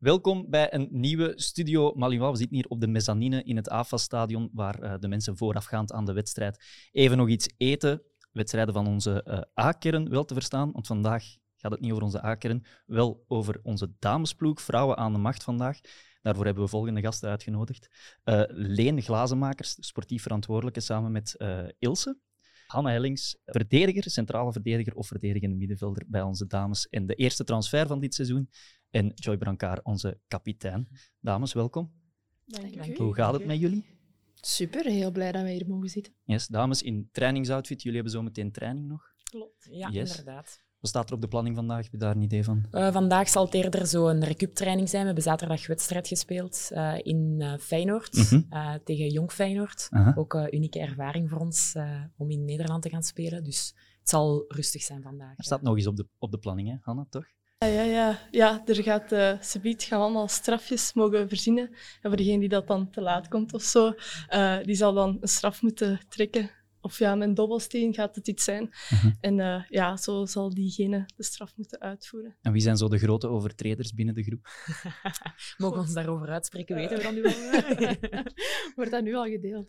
Welkom bij een nieuwe Studio Malinois. We zitten hier op de mezzanine in het AFAS-stadion, waar uh, de mensen voorafgaand aan de wedstrijd even nog iets eten. Wedstrijden van onze uh, A-kern wel te verstaan, want vandaag gaat het niet over onze A-kern, wel over onze damesploeg, vrouwen aan de macht vandaag. Daarvoor hebben we volgende gasten uitgenodigd. Uh, Leen Glazenmakers, sportief verantwoordelijke, samen met Ilse. Hanna Hellings, verdediger, centrale verdediger of verdedigende middenvelder bij onze dames. En de eerste transfer van dit seizoen. En Joy Brancard, onze kapitein. Dames, welkom. Dank u. Hoe gaat het met jullie? Super, heel blij dat we hier mogen zitten. Yes, dames, in trainingsoutfit. Jullie hebben zo meteen training nog? Klopt, ja, inderdaad. Wat staat er op de planning vandaag? Heb je daar een idee van? Uh, vandaag zal het eerder zo'n recup-training zijn. We hebben zaterdag wedstrijd gespeeld uh, in uh, Feyenoord -hmm. tegen Jong Feyenoord. -huh. Ook een unieke ervaring voor ons om in Nederland te gaan spelen. Dus het zal rustig zijn vandaag. Er staat nog eens op de, op de planning, hè, Hanna, toch? Ja, ja, ja. ja er gaat uh, subiet gaan allemaal strafjes mogen verzinnen. En voor degene die dat dan te laat komt of zo, uh, die zal dan een straf moeten trekken of ja, met een dobbelsteen gaat het iets zijn. Uh -huh. En uh, ja, zo zal diegene de straf moeten uitvoeren. En wie zijn zo de grote overtreders binnen de groep? Mogen we ons daarover uitspreken? Weten we dan nu al? Wordt dat nu al gedeeld?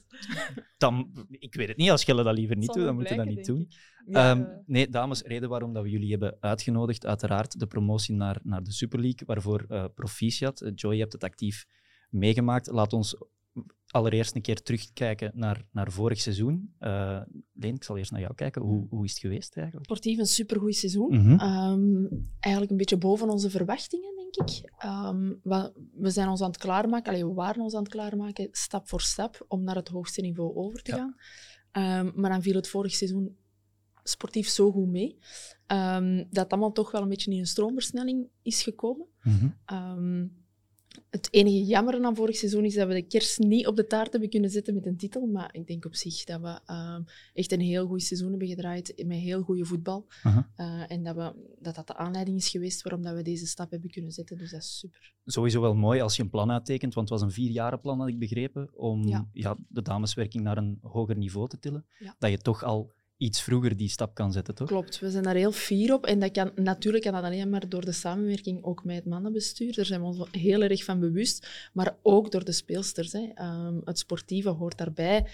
Dan, ik weet het niet. Als Gelle dat liever niet doet, dan moeten we dat niet doen. Ja. Um, nee, dames, reden waarom dat we jullie hebben uitgenodigd, uiteraard de promotie naar, naar de Super League, waarvoor uh, proficiat. Joy, je hebt het actief meegemaakt. Laat ons allereerst een keer terugkijken naar, naar vorig seizoen. Uh, Leen, ik zal eerst naar jou kijken. Hoe, hoe is het geweest eigenlijk? Sportief een supergoed seizoen. Mm -hmm. um, eigenlijk een beetje boven onze verwachtingen, denk ik. Um, we, we, zijn ons aan het klaarmaken, allee, we waren ons aan het klaarmaken, stap voor stap, om naar het hoogste niveau over te gaan. Um, maar dan viel het vorig seizoen sportief zo goed mee, dat allemaal toch wel een beetje in een stroomversnelling is gekomen. Mm -hmm. Het enige jammer aan vorig seizoen is dat we de kerst niet op de taart hebben kunnen zetten met een titel. Maar ik denk op zich dat we uh, echt een heel goed seizoen hebben gedraaid met heel goede voetbal. Uh -huh. uh, en dat, we, dat dat de aanleiding is geweest waarom dat we deze stap hebben kunnen zetten. Dus dat is super. Sowieso wel mooi als je een plan uittekent, want het was een vierjarenplan, had ik begrepen, om ja. Ja, de dameswerking naar een hoger niveau te tillen. Ja. Dat je toch al iets vroeger die stap kan zetten, toch? Klopt, we zijn daar heel fier op. En dat kan, natuurlijk kan dat alleen maar door de samenwerking ook met het mannenbestuur. Daar zijn we ons heel erg van bewust. Maar ook door de speelsters. Hè. Um, het sportieve hoort daarbij.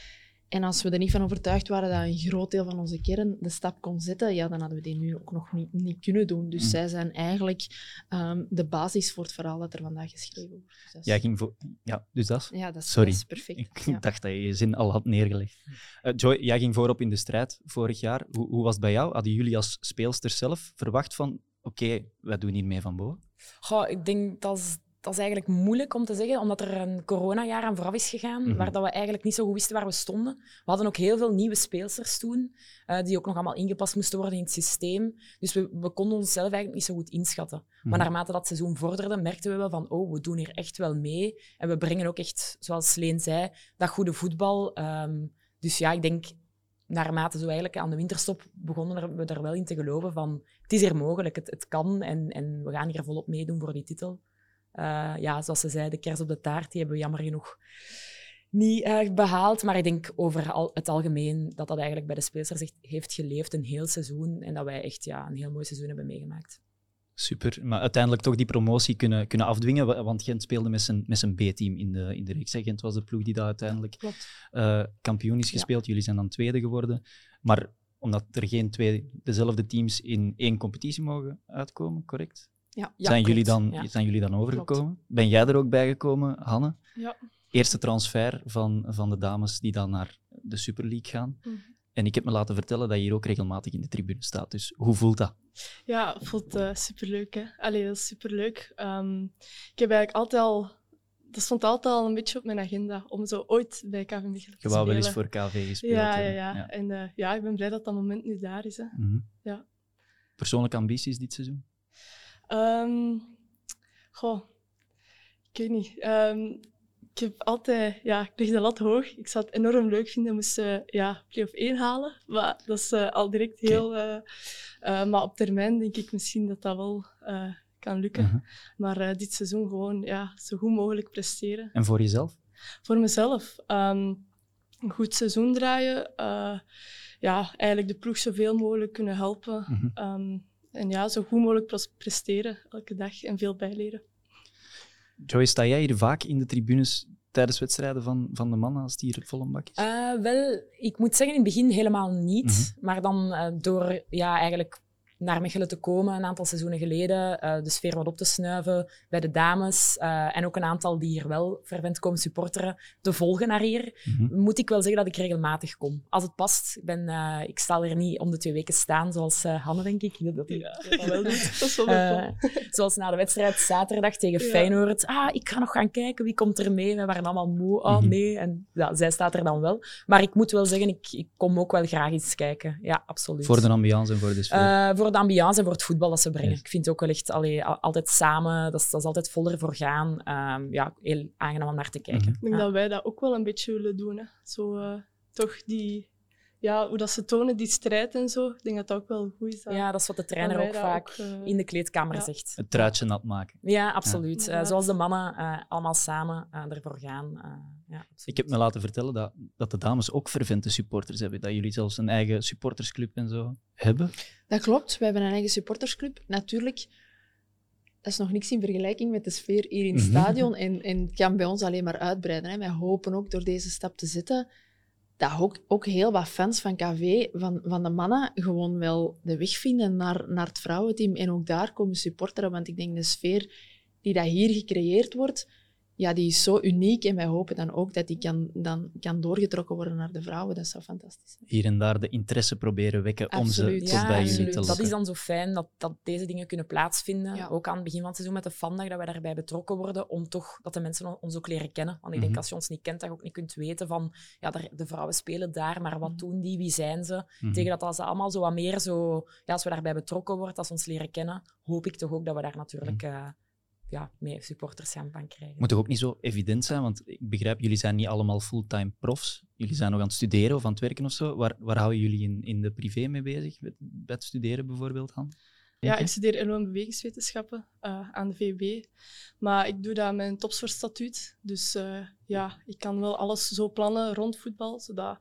En als we er niet van overtuigd waren dat een groot deel van onze kern de stap kon zetten, ja, dan hadden we die nu ook nog niet, niet kunnen doen. Dus mm. zij zijn eigenlijk um, de basis voor het verhaal dat er vandaag geschreven wordt. Dus Jij ging voor... Ja, dus dat is... Ja, dat is, Sorry. Dat is perfect. Ik ja. dacht dat je je zin al had neergelegd. Uh, Joy, jij ging voorop in de strijd vorig jaar. Hoe, hoe was het bij jou? Hadden jullie als speelsters zelf verwacht van oké, okay, wij doen hier mee van boven? Goh, ik denk dat dat is eigenlijk moeilijk om te zeggen, omdat er een coronajaar aan vooraf is gegaan, mm -hmm. waar dat we eigenlijk niet zo goed wisten waar we stonden. We hadden ook heel veel nieuwe speelsters toen, uh, die ook nog allemaal ingepast moesten worden in het systeem. Dus we, we konden onszelf eigenlijk niet zo goed inschatten. Mm -hmm. Maar naarmate dat seizoen vorderde, merkten we wel van, oh, we doen hier echt wel mee. En we brengen ook echt, zoals Leen zei, dat goede voetbal. Um, dus ja, ik denk, naarmate zo eigenlijk aan de winterstop begonnen we er wel in te geloven van, het is hier mogelijk, het, het kan en, en we gaan hier volop meedoen voor die titel. Uh, ja, zoals ze zei, de kers op de taart, die hebben we jammer genoeg niet uh, behaald. Maar ik denk over al, het algemeen dat dat eigenlijk bij de speelsters heeft geleefd een heel seizoen. En dat wij echt ja, een heel mooi seizoen hebben meegemaakt. Super, maar uiteindelijk toch die promotie kunnen, kunnen afdwingen, want Gent speelde met zijn, met zijn B-team in de, in de reeks. Gent was de ploeg die daar uiteindelijk uh, kampioen is gespeeld. Ja. Jullie zijn dan tweede geworden. Maar omdat er geen twee dezelfde teams in één competitie mogen uitkomen, correct? Ja, ja, zijn, jullie dan, ja. zijn jullie dan overgekomen? Klopt. Ben jij er ook bij gekomen, Hanne? Ja. Eerste transfer van, van de dames die dan naar de Super League gaan. Mm. En ik heb me laten vertellen dat je hier ook regelmatig in de tribune staat. Dus hoe voelt dat? Ja, het voelt uh, superleuk. Hè? Allee, dat is superleuk. Um, ik heb eigenlijk altijd al... Dat stond altijd al een beetje op mijn agenda, om zo ooit bij KV Mechelen te spelen. Je wou wel eens voor KV gespeeld ja, ja, ja, ja. En uh, ja, ik ben blij dat dat moment nu daar is. Hè. Mm -hmm. ja. Persoonlijke ambities dit seizoen? Um, goh, ik weet niet. Um, ik heb altijd, ja, ik leg de lat hoog. Ik zou het enorm leuk vinden moest ze uh, ja, play-off 1 halen. Maar dat is uh, al direct heel... Okay. Uh, maar op termijn denk ik misschien dat dat wel kan lukken. -huh. Maar dit seizoen gewoon ja, zo goed mogelijk presteren. En voor jezelf? Voor mezelf. Um, een goed seizoen draaien. ja, eigenlijk de ploeg zoveel mogelijk kunnen helpen. -huh. En ja, zo goed mogelijk presteren elke dag en veel bijleren. Joy, sta jij hier vaak in de tribunes tijdens wedstrijden van, van de mannen als het hier volle bak is? Uh, wel, ik moet zeggen in het begin helemaal niet. Mhm. Maar dan uh, door ja, eigenlijk naar Mechelen te komen een aantal seizoenen geleden, uh, de sfeer wat op te snuiven bij de dames uh, en ook een aantal die hier wel fervent komen supporteren, te volgen naar hier, mm -hmm. moet ik wel zeggen dat ik regelmatig kom. Als het past. Ik, ben, uh, ik zal er niet om de twee weken staan, zoals Hanne, denk ik. Dat, dat, ja. dat wel doet. dat is wel zoals na de wedstrijd zaterdag tegen ja. Feyenoord. Ah, ik ga nog gaan kijken, wie komt er mee? We waren allemaal moe. Oh, mm -hmm. nee. En ja, zij staat er dan wel. Maar ik moet wel zeggen, ik, ik kom ook wel graag eens kijken. Ja, absoluut. Voor de ambiance en voor de sfeer? Voor de ambiance en voor het voetbal dat ze brengen. Yes. Ik vind het ook wel echt allee, altijd samen, dat is, dat is altijd voller voor gaan. Um, ja, heel aangenaam om naar te kijken. Mm -hmm. Ik denk ja. dat wij dat ook wel een beetje willen doen. Hè. Zo, uh, toch die, ja, hoe dat ze tonen, die strijd en zo. Ik denk dat dat ook wel goed is. Dat, ja, dat is wat de trainer ook vaak ook, uh, in de kleedkamer ja. zegt. Het truitje nat maken. Ja, absoluut. Ja. Uh, zoals de mannen uh, allemaal samen ervoor gaan. ja, ik heb me laten vertellen dat, dat de dames ook fervente supporters hebben. Dat jullie zelfs een eigen supportersclub en zo hebben. Dat klopt. We hebben een eigen supportersclub. Natuurlijk, dat is nog niks in vergelijking met de sfeer hier in het stadion. en, en het kan bij ons alleen maar uitbreiden. Hè. Wij hopen ook door deze stap te zetten dat ook, ook heel wat fans van KV, van, van de mannen, gewoon wel de weg vinden naar, naar het vrouwenteam en ook daar komen supporteren. Want ik denk de sfeer die dat hier gecreëerd wordt, ja, die is zo uniek en wij hopen dan ook dat die kan, dan kan doorgetrokken worden naar de vrouwen. Dat zou fantastisch zijn. Hier en daar de interesse proberen wekken absoluut. om ze tot ja, bij absoluut. jullie te lokken. Dat is dan zo fijn dat, dat deze dingen kunnen plaatsvinden. Ja. Ook aan het begin van het seizoen met de fandag, dat we daarbij betrokken worden, om toch dat de mensen ons ook leren kennen. Want ik denk, mm -hmm. als je ons niet kent, dat je ook niet kunt weten van, ja, de vrouwen spelen daar, maar wat doen die, wie zijn ze? Mm -hmm. Tegen dat als allemaal zo wat meer zo, ja, als we daarbij betrokken worden, als we ons leren kennen, hoop ik toch ook dat we daar natuurlijk... Mm -hmm. Ja, mee supporters gaan van krijgen. Moet toch ook niet zo evident zijn? Want ik begrijp, jullie zijn niet allemaal fulltime profs. Jullie zijn nog aan het studeren of aan het werken of zo. Waar, waar houden jullie in, in de privé mee bezig? Bij het studeren bijvoorbeeld, Han? Ja, ik studeer inloop- en bewegingswetenschappen uh, aan de VUB. Maar ik doe dat met een topsportstatuut. Dus uh, ja, ik kan wel alles zo plannen rond voetbal, zodat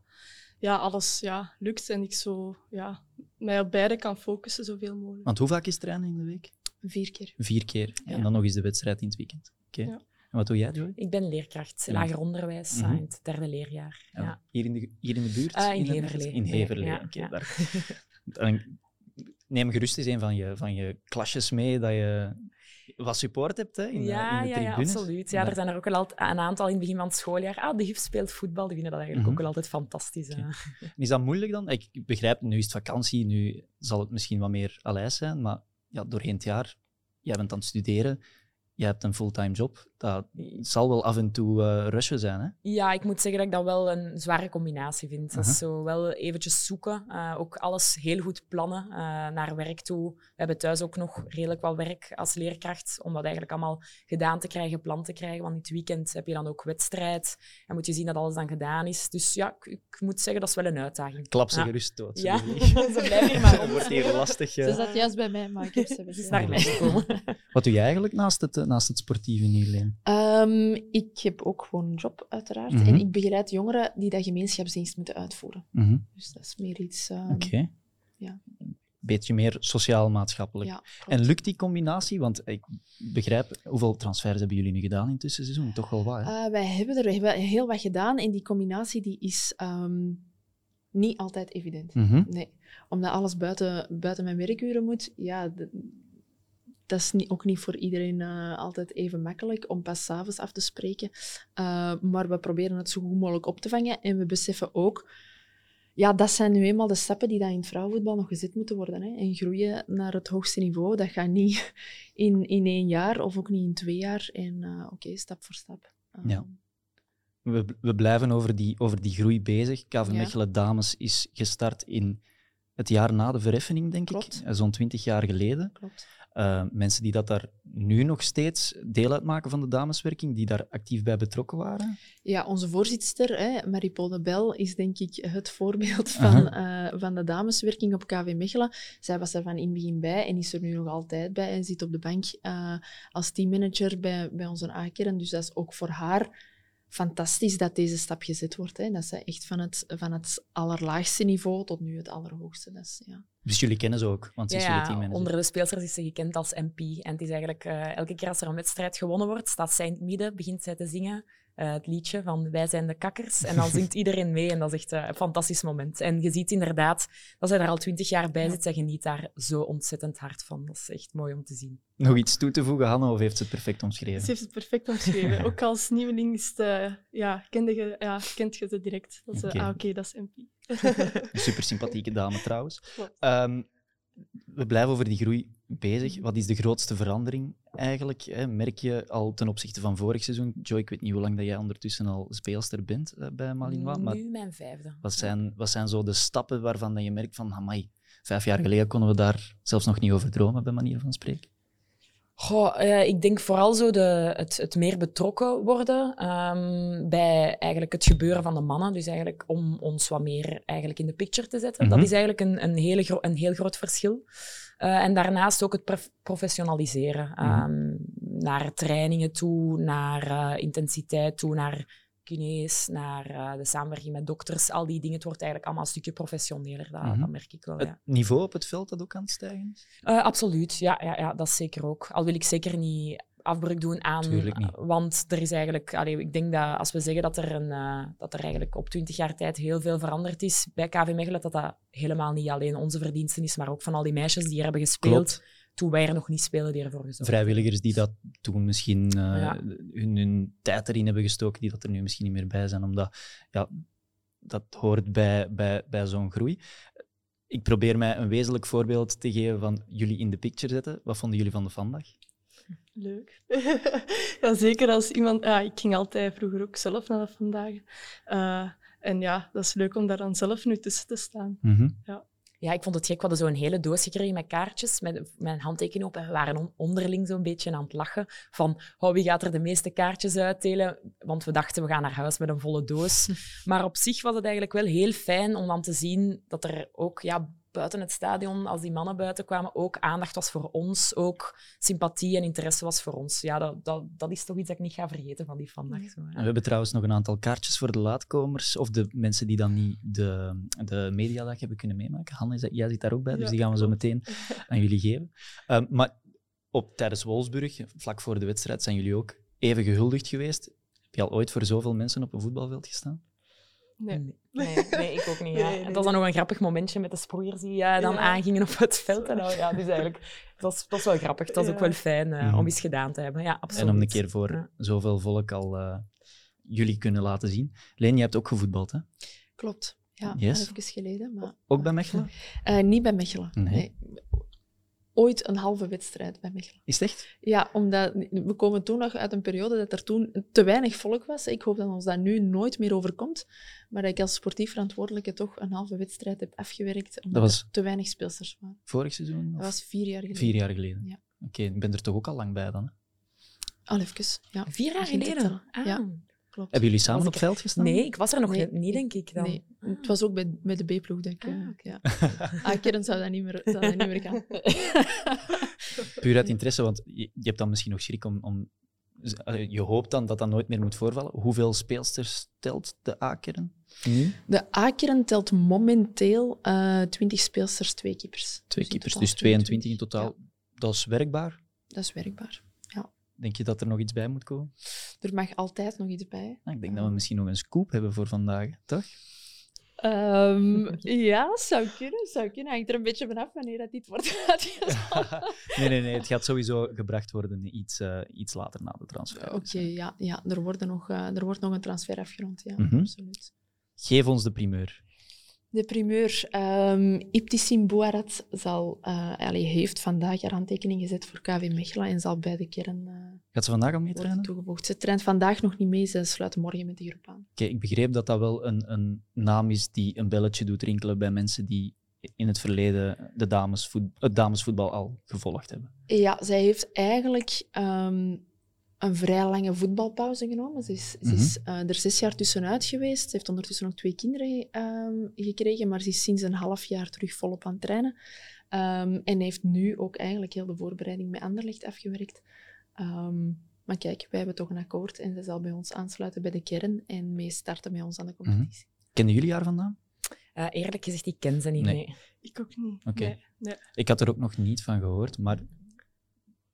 ja, alles ja, lukt en ik zo ja, mij op beide kan focussen zoveel mogelijk. Want hoe vaak is trainen in de week? Vier keer. Vier keer. Ja. En dan nog eens de wedstrijd in het weekend. Oké. Okay. Ja. En wat doe jij, Joy? Ik ben leerkracht, lager onderwijs, mm -hmm. in het derde leerjaar. Ja. Hier, in de, hier in de buurt? Uh, in Heverlee. In Heverlee, oké. Okay, daar... Neem gerust eens een van je, van je klasjes mee dat je wat support hebt hè, in, ja, de, in de ja, ja, absoluut. Ja, er zijn er ook al een aantal in het begin van het schooljaar. Ah, de juf speelt voetbal. Die vinden dat eigenlijk mm -hmm. ook wel altijd fantastisch. Okay. Is dat moeilijk dan? Ik begrijp, nu is het vakantie, nu zal het misschien wat meer alijs zijn, maar ja, doorheen het jaar. Jij bent aan het studeren, je hebt een fulltime job. Dat zal wel af en toe uh, rushen zijn, hè? Ja, ik moet zeggen dat ik dat wel een zware combinatie vind. Dat is zo wel eventjes zoeken, uh, ook alles heel goed plannen uh, naar werk toe. We hebben thuis ook nog redelijk wat werk als leerkracht, om dat eigenlijk allemaal gedaan te krijgen, plan te krijgen. Want in het weekend heb je dan ook wedstrijd en moet je zien dat alles dan gedaan is. Dus ja, ik, ik moet zeggen, dat is wel een uitdaging. Klap ze ja. gerust dood. Ja, ze blijven hier maar Het wordt hier lastig. Ze zat juist bij mij, maar ik heb ze is naar mij gekomen. Wat doe je eigenlijk naast het, naast het sportieve hier, um, Ik heb ook gewoon een job, uiteraard. Mm -hmm. En ik begeleid jongeren die dat gemeenschapsdienst moeten uitvoeren. Mm -hmm. Dus dat is meer iets... Um, Oké. Okay. Ja. Beetje meer sociaal-maatschappelijk. Ja, en lukt die combinatie? Want ik begrijp, hoeveel transfers hebben jullie nu gedaan in het tussenseizoen? Toch wel wat, hè? Uh, wij hebben er hebben heel wat gedaan en die combinatie die is um, niet altijd evident. Mm -hmm. Nee. Omdat alles buiten, buiten mijn werkuren moet, ja... De, dat is niet, ook niet voor iedereen uh, altijd even makkelijk om pas s'avonds af te spreken. Uh, maar we proberen het zo goed mogelijk op te vangen. En we beseffen ook, ja, dat zijn nu eenmaal de stappen die dan in het vrouwenvoetbal nog gezet moeten worden. Hè. En groeien naar het hoogste niveau, dat gaat niet in, in één jaar of ook niet in twee jaar. En uh, oké, stap voor stap. ja. We, we blijven over die, over die groei bezig. KV Mechelen. Dames is gestart in het jaar na de verheffening, denk Klopt. ik. Zo'n twintig jaar geleden. Klopt. Uh, mensen die dat daar nu nog steeds deel uitmaken van de dameswerking, die daar actief bij betrokken waren? Ja, onze voorzitter, hè, Marie-Paul de Bel, is denk ik het voorbeeld van, uh, van de dameswerking op KV Mechelen. Zij was er van in het begin bij en is er nu nog altijd bij en zit op de bank uh, als teammanager bij, bij onze A-kern. Dus dat is ook voor haar fantastisch dat deze stap gezet wordt. Hè. Dat ze echt van het, van het allerlaagste niveau tot nu het allerhoogste. Dat is, ja. Dus jullie kennen ze ook, want ze is jullie Ja, teammanager. onder de speelsters is ze gekend als MP. En het is eigenlijk eh, elke keer als er een wedstrijd gewonnen wordt, staat zij in het midden, begint zij te zingen. Eh, het liedje van Wij zijn de kakkers. En dan zingt iedereen mee en dat is echt eh, een fantastisch moment. En je ziet inderdaad dat zij er al twintig jaar bij zit. Zij geniet daar zo ontzettend hard van. Dat is echt mooi om te zien. Nog iets toe te voegen, Hanne, of heeft ze het perfect Ze omschreven? heeft het perfect omschreven. Ook als nieuweling is het, eh, ja, kende je, ja, kent je ze direct. Dat ze, Oké. ah, oké, dat is MP. Een super sympathieke dame trouwens. Ehm, we blijven over die groei bezig. Wat is de grootste verandering eigenlijk? Hè? Merk je al ten opzichte van vorig seizoen? Joy, ik weet niet hoe lang dat jij ondertussen al speelster bent eh, bij Malinois, maar Nu mijn vijfde. wat zijn, wat zijn zo de stappen waarvan dat je merkt van, amai, vijf jaar geleden konden we daar zelfs nog niet over dromen, bij manier van spreken? Goh, eh, ik denk vooral zo de, het, het meer betrokken worden ehm, bij eigenlijk het gebeuren van de mannen. Dus eigenlijk om ons wat meer eigenlijk in de picture te zetten. Mhm. Dat is eigenlijk een, een, hele een heel groot verschil. Eh, en daarnaast ook het prof- professionaliseren. Ehm, Naar trainingen toe, naar eh, intensiteit toe, naar kinees, naar eh, de samenwerking met dokters. Al die dingen, het wordt eigenlijk allemaal een stukje professioneler. Dat, Mhm. dat merk ik wel, ja. Het niveau op het veld dat ook aan het stijgen is? Absoluut, ja, ja, ja, dat is zeker ook. Al wil ik zeker niet afbreuk doen aan... Want er is eigenlijk... Allee, ik denk dat als we zeggen dat er, een, eh, dat er eigenlijk op twintig jaar tijd heel veel veranderd is bij KV Mechelen, dat dat helemaal niet alleen onze verdiensten is, maar ook van al die meisjes die er hebben gespeeld Klopt. toen wij er nog niet spelen, die ervoor gezorgd Vrijwilligers die dat toen misschien eh, Ja. hun, hun tijd erin hebben gestoken, die dat er nu misschien niet meer bij zijn, omdat ja, dat hoort bij, bij, bij zo'n groei. Ik probeer mij een wezenlijk voorbeeld te geven van jullie in de picture zetten. Wat vonden jullie van de vandaag? Leuk. ja, zeker als iemand... Ja, ik ging altijd vroeger ook zelf naar de vandaag. Eh, en ja, dat is leuk om daar dan zelf nu tussen te staan. Ja, ik vond het gek. We hadden zo'n hele doos gekregen met kaartjes, met mijn handtekening op. En we waren on- onderling zo'n beetje aan het lachen van oh, wie gaat er de meeste kaartjes uitdelen? Want we dachten, we gaan naar huis met een volle doos. Maar op zich was het eigenlijk wel heel fijn om dan te zien dat er ook ja, buiten het stadion, als die mannen buiten kwamen, ook aandacht was voor ons. Ook sympathie en interesse was voor ons. Ja, dat, dat, dat is toch iets dat ik niet ga vergeten van die vandaag. Zo, En ja. we hebben trouwens nog een aantal kaartjes voor de laatkomers, of de mensen die dan niet de, de mediadag hebben kunnen meemaken. Hanne, is dat- jij zit daar ook bij, dus Ja, die gaan we zo meteen aan jullie geven. Ehm, maar op, tijdens Wolfsburg, vlak voor de wedstrijd, zijn jullie ook even gehuldigd geweest. Heb je al ooit voor zoveel mensen op een voetbalveld gestaan? Nee. Nee, nee, ik ook niet. Ja. Nee, nee, het was dan nog een grappig momentje met de sproeiers die eh, dan Ja. aangingen op het veld. En, nou, ja, dus eigenlijk, dat was, dat was wel grappig. Het was ook wel fijn eh, Mhm. om eens gedaan te hebben. Ja, absoluut. En om een keer voor Ja. zoveel volk al eh, jullie kunnen laten zien. Leen, je hebt ook gevoetbald, hè? Klopt. Ja, Yes. even geleden. Maar, Ook bij Mechelen? Eh, niet bij Mechelen. Nee. Ooit een halve wedstrijd bij Mechelen. Is het echt? Ja, omdat we komen toen nog uit een periode dat er toen te weinig volk was. Ik hoop dat ons dat nu nooit meer overkomt. Maar dat ik als sportief verantwoordelijke toch een halve wedstrijd heb afgewerkt. Omdat Dat was- er te weinig speelsters waren. Vorig seizoen? Dat of was vier jaar geleden. Vier jaar geleden? Ja. Oké, ik ben er toch ook al lang bij dan. Hè? Al even, ja. Vier jaar geleden? Ah. Ja. Klopt. Hebben jullie samen op het veld gestaan? Nee, ik was er nog Nee, niet, denk ik. Dan. Nee, het was ook bij, bij de B-ploeg dat ik... Ah, oké. ja. Ah, zou dat niet meer, zou dat niet meer gaan. Puur uit interesse, want je, je hebt dan misschien nog schrik om... om je hoopt dan dat dat nooit meer moet voorvallen. Hoeveel speelsters telt de A-kern nu? De A-kern telt momenteel eh 20 speelsters, twee keepers. Twee Dus keepers, dus 22 in 22. totaal. Dat is werkbaar. Dat is werkbaar. Denk je dat er nog iets bij moet komen? Er mag altijd nog iets bij. Nou, ik denk dat we misschien nog een scoop hebben voor vandaag, toch? Ehm, ja, zou kunnen, zou kunnen. Hangt er een beetje vanaf wanneer dat dit wordt uitgezonden. nee, nee, nee. Het gaat sowieso gebracht worden iets, eh, iets later na de transfer. Oké, ja, ja er, worden nog, eh, er wordt nog een transfer afgerond. Ja, Mhm. absoluut. Geef ons de primeur. De primeur. Um, Ibtissim Bouarat zal, eh, allee, heeft vandaag haar handtekening gezet voor KV Mechelen en zal bij de kern eh, Gaat ze vandaag al mee trainen? toegevoegd. Ze traint vandaag nog niet mee, ze sluit morgen met de groep aan. Oké, ik begreep dat dat wel een, een naam is die een belletje doet rinkelen bij mensen die in het verleden de damesvoet, het damesvoetbal al gevolgd hebben. Ja, zij heeft eigenlijk ehm, een vrij lange voetbalpauze genomen. Ze is, ze is eh, er zes jaar tussenuit geweest. Ze heeft ondertussen nog twee kinderen ehm, gekregen, maar ze is sinds een half jaar terug volop aan het trainen. Ehm, en heeft nu ook eigenlijk heel de voorbereiding met Anderlecht afgewerkt. Ehm, maar kijk, wij hebben toch een akkoord en ze zal bij ons aansluiten bij de kern en mee starten met ons aan de competitie. Kennen jullie haar vandaan? Uh, eerlijk gezegd, ik ken ze niet. Nee. Ik ook niet. Oké. Nee, Ik had er ook nog niet van gehoord, maar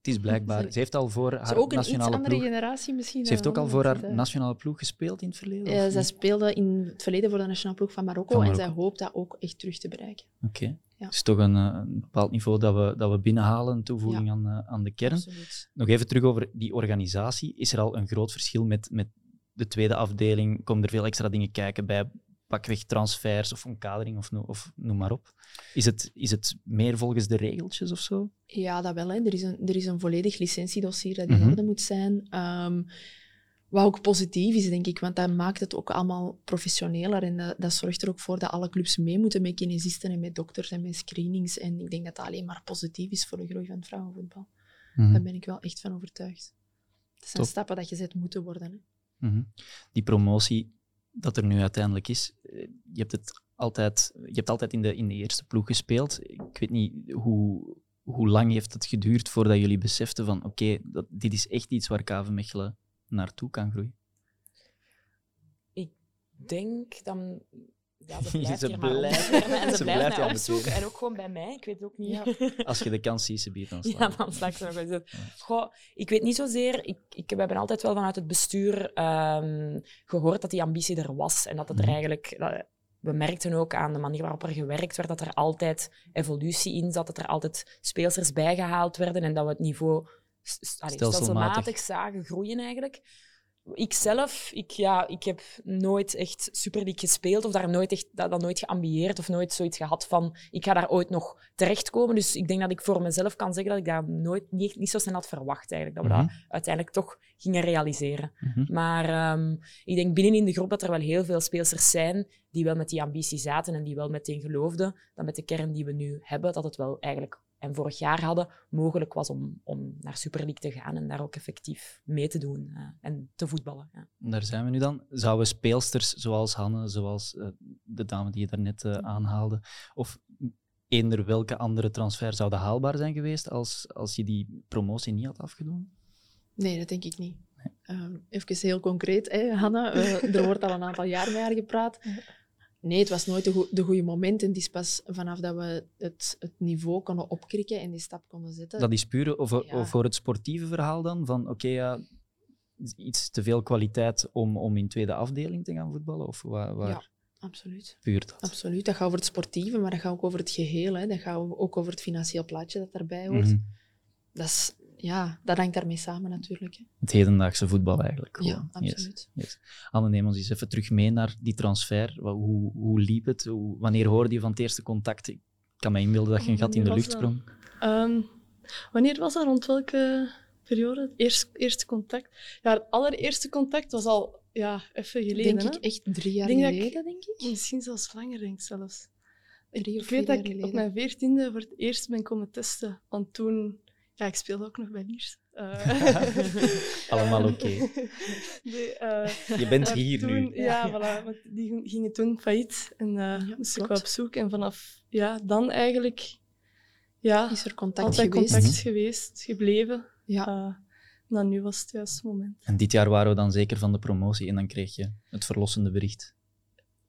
het is blijkbaar. Ze heeft al voor haar ook een nationale iets andere generatie misschien. Ze heeft ook al voor haar nationale ploeg gespeeld in het verleden? Ja, zij speelde in het verleden voor de nationale ploeg van Marokko, en zij hoopt dat ook echt terug te bereiken. Oké. Ja. Het is toch een, eh, een, bepaald niveau dat we, dat we binnenhalen, een toevoeging aan, uh, aan de kern. Absoluut. Nog even terug over die organisatie. Is er al een groot verschil met, met de tweede afdeling? Komen er veel extra dingen kijken bij pakweg transfers of omkadering of, of noem maar op? Is het, is het meer volgens de regeltjes of zo? Ja, dat wel. Hè. Er, is een, er is een volledig licentiedossier dat in mhm. orde moet zijn. Um, wat ook positief is, denk ik, want dat maakt het ook allemaal professioneler. En dat, dat, zorgt er ook voor dat alle clubs mee moeten met kinesisten en met dokters en met screenings. En ik denk dat dat alleen maar positief is voor de groei van het vrouwenvoetbal. Mhm. Daar ben ik wel echt van overtuigd. Het zijn stappen dat gezet moeten worden. Hè. Mhm. Die promotie dat er nu uiteindelijk is, eh, je hebt het altijd, je hebt altijd in, de, in de eerste ploeg gespeeld. Ik weet niet hoe, hoe lang heeft het geduurd voordat jullie beseften van oké, dit is echt iets waar KV Mechelen naartoe kan groeien? Ik denk dan ja, ze blijft, ze blijft, en ze, blijft, mij opzoeken. En ook gewoon bij mij. Ik weet ook niet. Ja. Als je de kans ziet, ze biedt dan Ja, dan sta ik nog eens Goh, Ik weet niet zozeer... Ik, ik, we hebben altijd wel vanuit het bestuur um, gehoord dat die ambitie er was. En dat het er mhm. eigenlijk... Dat, we merkten ook aan de manier waarop er gewerkt werd dat er altijd evolutie in zat, dat er altijd speelsters bijgehaald werden en dat we het niveau stelselmatig zagen groeien eigenlijk ik zelf, ik, ja, ik heb nooit echt Super League gespeeld of daar nooit echt, dat, dat nooit geambieerd of nooit zoiets gehad van ik ga daar ooit nog terechtkomen. Dus ik denk dat ik voor mezelf kan zeggen dat ik dat nooit niet, niet zo snel had verwacht eigenlijk. Dat we dat mhm. uiteindelijk toch gingen realiseren. Mhm. Maar ehm, ik denk binnen in de groep dat er wel heel veel speelsters zijn die wel met die ambitie zaten en die wel meteen geloofden dat met de kern die we nu hebben, dat het wel eigenlijk en vorig jaar hadden, mogelijk was om, om naar Super League te gaan en daar ook effectief mee te doen uh, en te voetballen. Ja. Daar zijn we nu dan. Zouden speelsters zoals Hanne, zoals uh, de dame die je daarnet uh, aanhaalde, of eender welke andere transfer zouden haalbaar zijn geweest als, als je die promotie niet had afgedaan? Nee, dat denk ik niet. Nee. Uh, even heel concreet, hè, Hanne. er wordt al een aantal jaar met haar gepraat. Nee, het was nooit de, de goede moment. En het is pas vanaf dat we het, het niveau konden opkrikken en die stap konden zetten. Dat is puur over, voor het sportieve verhaal dan? Van oké, ja, iets te veel kwaliteit om, om in tweede afdeling te gaan voetballen? Of waar, waar... Ja, absoluut. Puur dat? Absoluut. Dat gaat over het sportieve, maar dat gaat ook over het geheel. Hè. Dat gaat ook over het financieel plaatje dat daarbij hoort. Mhm. Dat is ja, dat hangt daarmee samen natuurlijk. Hè. Het hedendaagse voetbal eigenlijk. Ja, absoluut. Yes, Anne, neem ons eens even terug mee naar die transfer. Hoe, hoe liep het? Hoe, wanneer hoorde je van het eerste contact? Ik kan me inbeelden dat je een gat in de lucht sprong. Ehm, wanneer was dat? Rond welke periode? Eerst, eerste contact? Ja, het allereerste contact was al ja, even geleden. Denk ik echt drie jaar geleden, denk ik. Misschien zelfs langer, denk ik zelfs. Drie of ik weet dat ik geleden. op mijn veertiende voor het eerst ben komen testen. Want toen ja, ik speelde ook nog bij Liers. Uh, Allemaal oké. uh, je bent hier nu. Ja, voilà, want die gingen toen failliet en uh, ja, moest ik op zoek. En vanaf ja, dan eigenlijk ja, is er contact altijd geweest. contact geweest, gebleven. Ja. dan nu was het juiste moment. En dit jaar waren we dan zeker van de promotie en dan kreeg je het verlossende bericht.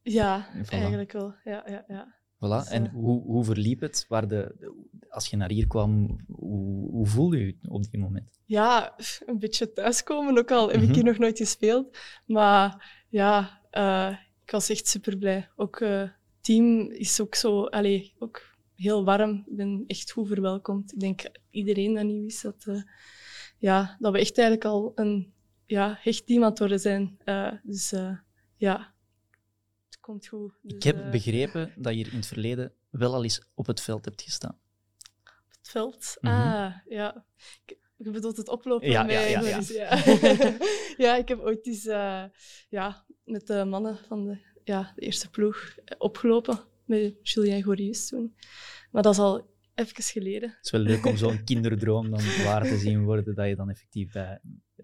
Ja, eigenlijk wel. Ja, ja, ja. Voilà. En hoe, hoe verliep het? Waar de, als je naar hier kwam, hoe, hoe voelde je je op die moment? Ja, een beetje thuiskomen ook al. Heb ik mhm. hier nog nooit gespeeld. Maar ja, uh, ik was echt super blij. Ook het uh, team is ook zo, allez, ook heel warm. Ik ben echt goed verwelkomd. Ik denk iedereen dat niet wist, dat, uh, ja, dat we echt eigenlijk al een ja, hecht team aan het worden zijn. dus ja, komt goed. ik dus, heb eh, begrepen dat je in het verleden wel al eens op het veld hebt gestaan. Op het veld? Mhm. Ah, ja. Je bedoelt het oplopen ja, met ja, ja, ja. ja. ik heb ooit eens uh, ja, met de mannen van de, ja, de eerste ploeg opgelopen. Met Julien Gorius toen. Maar dat is al even geleden. Het is wel leuk om zo'n kinderdroom dan waar te zien worden, dat je dan effectief bij,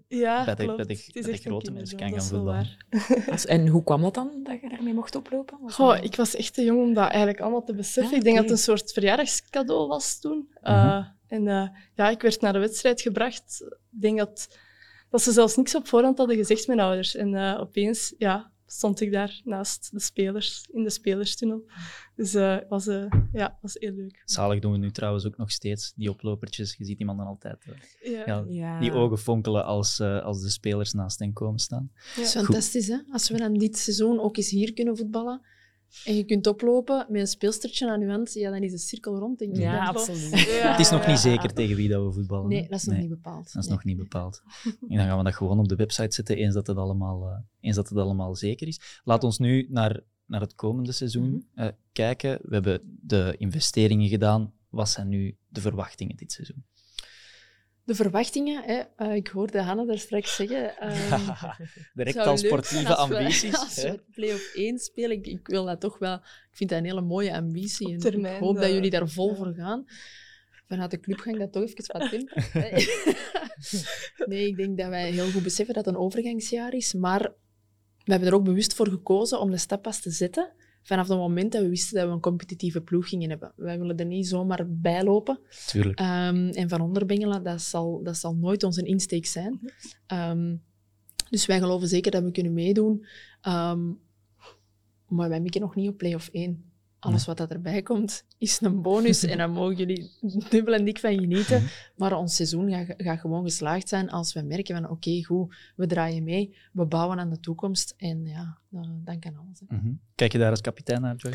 ja, bij, de, bij de, grote mensen kan gaan voetballen. En hoe kwam dat dan, dat je daarmee mocht oplopen? Goh, ik was echt te jong om dat eigenlijk allemaal te beseffen. ik denk dat het een soort verjaardagscadeau was toen. Mhm. Eh, en uh, ja, ik werd naar de wedstrijd gebracht. Ik denk dat, dat ze zelfs niks op voorhand hadden gezegd, mijn ouders. En uh, opeens, ja, stond ik daar naast de spelers, in de spelerstunnel. Dus het was, ja, was heel leuk. Zalig doen we nu trouwens ook nog steeds, die oplopertjes. Je ziet die man dan altijd ja. Ja, die ogen fonkelen als, als de spelers naast hen komen staan. Dat is fantastisch, hè? Als we dan dit seizoen ook eens hier kunnen voetballen en je kunt oplopen met een speelstertje aan je hand, ja, dan is de cirkel rond, denk ik. Ja, absoluut. Ja. Het is nog niet zeker tegen wie dat we voetballen. Nee, dat is nog niet bepaald. Dat is nog niet bepaald. En dan gaan we dat gewoon op de website zetten, eens dat het allemaal, uh, eens dat het allemaal zeker is. Laat ons nu naar, naar het komende seizoen mm uh, kijken. We hebben de investeringen gedaan. Wat zijn nu de verwachtingen dit seizoen? De verwachtingen, hè, uh, ik hoorde Hanne daar straks zeggen. Um, Direct al sportieve ambities. als we play-off 1 spelen, ik, ik, wil dat toch wel. Ik vind dat een hele mooie ambitie. En termijn, ik hoop dat jullie daar vol ja. voor gaan. Vanuit de club ga ik dat toch even wat temperen. nee, ik denk dat wij heel goed beseffen dat het een overgangsjaar is. Maar we hebben er ook bewust voor gekozen om de stap pas te zetten vanaf het moment dat we wisten dat we een competitieve ploeg gingen hebben. Wij willen er niet zomaar bij lopen. Tuurlijk. Um, en van onderbengelen, dat zal, dat zal nooit onze insteek zijn. Um, dus wij geloven zeker dat we kunnen meedoen. Um, maar wij mikken nog niet op play-off 1. Alles wat dat erbij komt, is een bonus. en daar mogen jullie dubbel en dik van genieten. Maar ons seizoen gaat, gaat gewoon geslaagd zijn als we merken van oké, okay, goed, we draaien mee, we bouwen aan de toekomst. En ja, dan, dan kan alles. Mm -hmm. Kijk je daar als kapitein naar, Joy?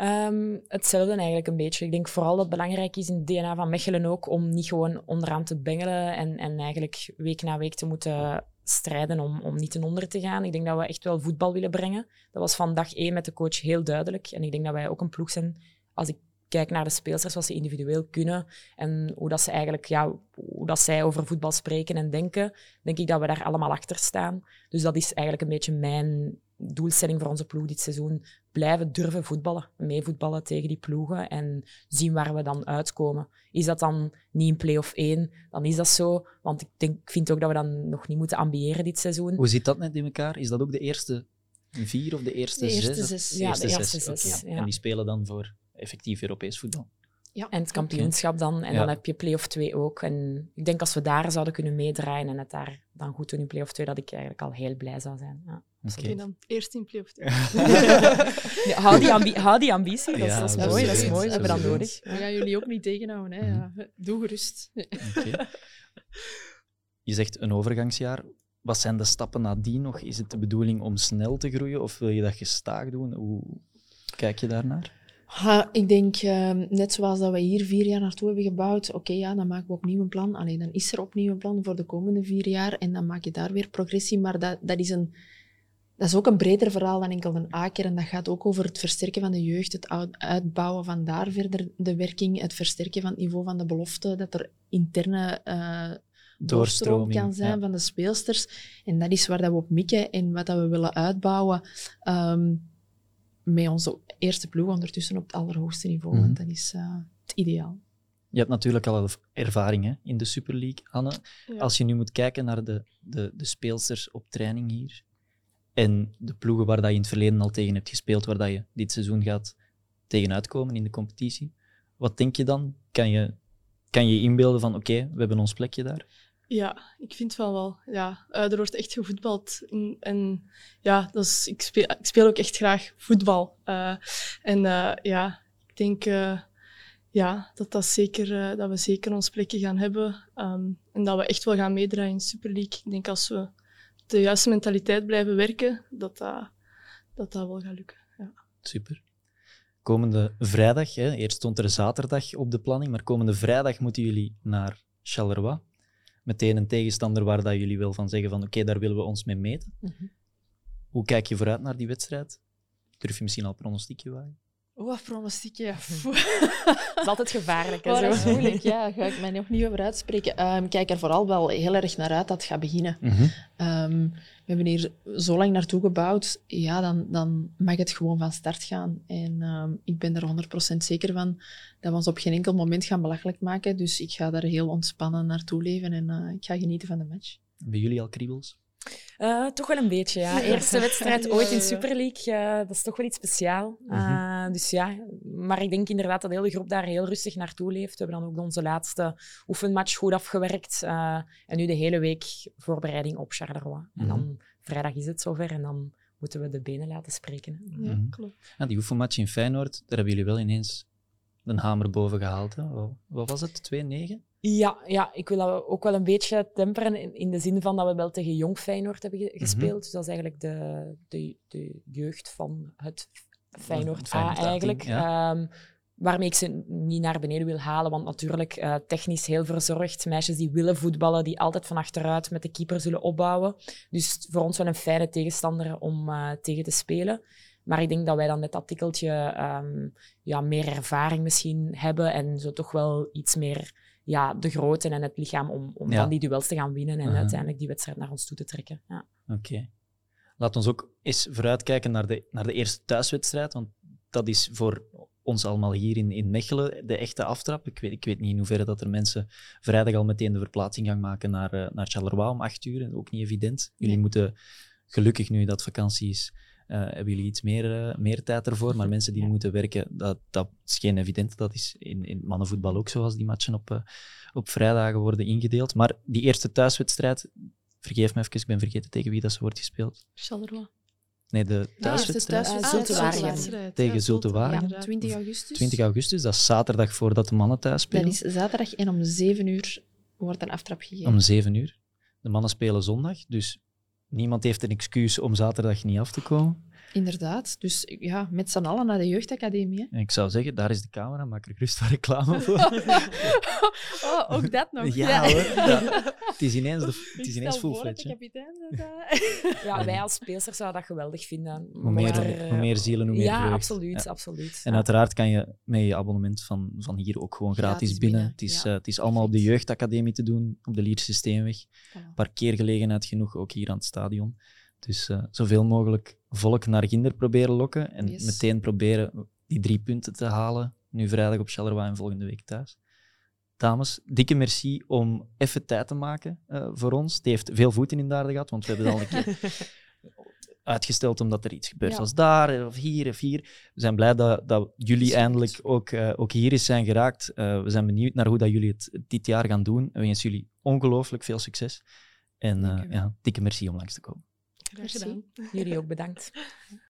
Um, hetzelfde eigenlijk een beetje. Ik denk vooral dat het belangrijk is in het DNA van Mechelen ook om niet gewoon onderaan te bengelen en, en eigenlijk week na week te moeten strijden om, om niet ten onder te gaan. Ik denk dat we echt wel voetbal willen brengen. Dat was van dag één met de coach heel duidelijk. En ik denk dat wij ook een ploeg zijn, als ik kijk naar de speelsters, wat ze individueel kunnen en hoe, dat ze eigenlijk, ja, hoe dat zij over voetbal spreken en denken, denk ik dat we daar allemaal achter staan. Dus dat is eigenlijk een beetje mijn doelstelling voor onze ploeg dit seizoen. Blijven durven voetballen, meevoetballen tegen die ploegen en zien waar we dan uitkomen. Is dat dan niet in play-off 1, dan is dat zo. Want ik, denk, ik vind ook dat we dan nog niet moeten ambiëren dit seizoen. Hoe zit dat net in elkaar? Is dat ook de eerste vier of de eerste, de eerste zes? zes? Ja, de eerste zes. zes okay. ja. En die spelen dan voor effectief Europees voetbal? Ja, en het kampioenschap dan. En ja. dan heb je play-off 2 ook. En ik denk als we daar zouden kunnen meedraaien en het daar dan goed doen in play-off 2, dat ik eigenlijk al heel blij zou zijn. Ja. Okay. dan eerst in play-off 2. ja, hou, die ambi hou die ambitie, dat, ja, dat is dat mooi. Dat is mooi, we hebben dat nodig. We gaan jullie ook niet tegenhouden. Hè. Mm -hmm. Doe gerust. Okay. Je zegt een overgangsjaar. Wat zijn de stappen nadien nog? Is het de bedoeling om snel te groeien of wil je dat gestaag doen? Hoe kijk je daarnaar? Ha, ik denk, uh, net zoals dat we hier vier jaar naartoe hebben gebouwd, oké, okay, ja, dan maken we opnieuw een plan. Alleen dan is er opnieuw een plan voor de komende vier jaar en dan maak je daar weer progressie. Maar dat, dat, is, een, dat is ook een breder verhaal dan enkel een A-keer. En dat gaat ook over het versterken van de jeugd, het uitbouwen van daar verder de werking, het versterken van het niveau van de belofte, dat er interne uh, doorstroom kan zijn ja. van de speelsters. En dat is waar dat we op mikken en wat dat we willen uitbouwen. Um, met onze eerste ploeg ondertussen op het allerhoogste niveau. Mm -hmm. Want dat is uh, het ideaal. Je hebt natuurlijk al ervaring hè, in de Super League, Anne. Ja. Als je nu moet kijken naar de, de, de speelsters op training hier en de ploegen waar dat je in het verleden al tegen hebt gespeeld, waar dat je dit seizoen gaat tegenuitkomen in de competitie, wat denk je dan? Kan je kan je inbeelden van oké, we hebben ons plekje daar? Ja, ik vind wel wel. Ja, uh, er wordt echt gevoetbald. En, en ja, is, ik, speel, ik speel ook echt graag voetbal. Uh, en uh, ja, ik denk ja, dat, dat, zeker, dat we zeker ons plekje gaan hebben. Um, en dat we echt wel gaan meedraaien in Super League. Ik denk als we de juiste mentaliteit blijven werken, dat dat, dat, dat wel gaat lukken. Ja. Super. Komende vrijdag, hè, eerst stond er zaterdag op de planning, maar komende vrijdag moeten jullie naar Charleroi meteen een tegenstander waar dat jullie wel van zeggen van oké, okay, daar willen we ons mee meten. Mm -hmm. Hoe kijk je vooruit naar die wedstrijd? Durf je misschien al pronostiekje wagen? Oh, pronostiekje. dat is altijd gevaarlijk. Hè, oh, zo. dat is moeilijk, ja. Daar ga ik mij nog niet over uitspreken. Um, kijk er vooral wel heel erg naar uit dat het gaat beginnen. Mm -hmm. um, we hebben hier zo lang naartoe gebouwd, ja, dan, dan mag het gewoon van start gaan. En um, ik ben er 100% zeker van dat we ons op geen enkel moment gaan belachelijk maken. Dus ik ga daar heel ontspannen naartoe leven en uh, ik ga genieten van de match. Hebben jullie al kriebels? Uh, toch wel een beetje, ja. Eerste wedstrijd ooit in Super League, uh, dat is toch wel iets speciaals. Uh, mm -hmm. Dus ja, maar ik denk inderdaad dat de hele groep daar heel rustig naartoe leeft. We hebben dan ook onze laatste oefenmatch goed afgewerkt. en nu de hele week voorbereiding op Charleroi. Mm -hmm. En dan vrijdag is het zover en dan moeten we de benen laten spreken. Ja, Mhm. klopt. Ja, die oefenmatch in Feyenoord, daar hebben jullie wel ineens een hamer boven gehaald. Hè? Wat, wat was het? 2-9? Ja, ja, ik wil dat ook wel een beetje temperen in, in de zin van dat we wel tegen Jong Feyenoord hebben ge- gespeeld. Dus dat is eigenlijk de, de, de jeugd van het Feyenoord Feyenoord eigenlijk. ja. Ehm, waarmee ik ze niet naar beneden wil halen, want natuurlijk eh, technisch heel verzorgd. Meisjes die willen voetballen, die altijd van achteruit met de keeper zullen opbouwen. Dus voor ons wel een fijne tegenstander om eh, tegen te spelen. Maar ik denk dat wij dan met dat tikkeltje ehm, ja, meer ervaring misschien hebben en zo toch wel iets meer ja, de grootte en het lichaam om, om Ja. dan die duels te gaan winnen en Mhm. uiteindelijk die wedstrijd naar ons toe te trekken. Ja. Oké. Laat ons ook eens vooruitkijken naar de, naar de eerste thuiswedstrijd, want dat is voor ons allemaal hier in, in Mechelen de echte aftrap. Ik weet, ik weet niet in hoeverre dat er mensen vrijdag al meteen de verplaatsing gaan maken naar, eh, naar Charleroi om acht uur. Ook niet evident. Jullie Nee. moeten, gelukkig nu dat vakantie is, hebben jullie iets meer, eh, meer tijd ervoor. Maar mensen die Ja. moeten werken, dat, dat is geen evident. Dat is in, in mannenvoetbal ook zo, als die matchen op, eh, op vrijdagen worden ingedeeld. Maar die eerste thuiswedstrijd, vergeef me even, ik ben vergeten tegen wie dat ze wordt gespeeld. Charleroi. Nee, de thuiswedstrijd. Tegen Ja, Zulte Waregem. Ja, 20 augustus. 20 augustus, dat is zaterdag voordat de mannen thuis Dat spelen. is zaterdag en om 7 uur wordt een aftrap gegeven. Om 7 uur. De mannen spelen zondag, dus niemand heeft een excuus om zaterdag niet af te komen. Inderdaad. Dus ja, met z'n allen naar de jeugdacademie. hè. Ik zou zeggen, daar is de camera, maak er gerust wat reclame voor. oh, ook dat nog. Ja, hoor. Ja. Het is ineens, de, het is ineens kapitein dat, eh, ja, wij als speelsters zouden dat geweldig vinden. Hoe meer, er, hoe meer zielen, hoe meer Ja, vreugd. absoluut. Ja. absoluut. En uiteraard kan je met je abonnement van, van hier ook gewoon gratis, Gratis binnen. binnen, Het is, ja. eh, het is allemaal op de jeugdacademie te doen, op de Lierse Steenweg. Parkeergelegenheid genoeg, ook hier aan het stadion. Dus eh, zoveel mogelijk volk naar Ginder proberen lokken en Yes. meteen proberen die drie punten te halen. Nu vrijdag op Charleroi en volgende week thuis. Dames, dikke merci om even tijd te maken eh, voor ons. Het heeft veel voeten in de aarde gehad, want we hebben het al een keer uitgesteld omdat er iets gebeurd Ja. was daar of hier of hier. We zijn blij dat, dat jullie eindelijk ook, eh, ook hier eens zijn geraakt. Eh, we zijn benieuwd naar hoe dat jullie het dit jaar gaan doen. En we wensen jullie ongelooflijk veel succes. En eh, ja, dikke merci om langs te komen. Merci. Jullie ook bedankt.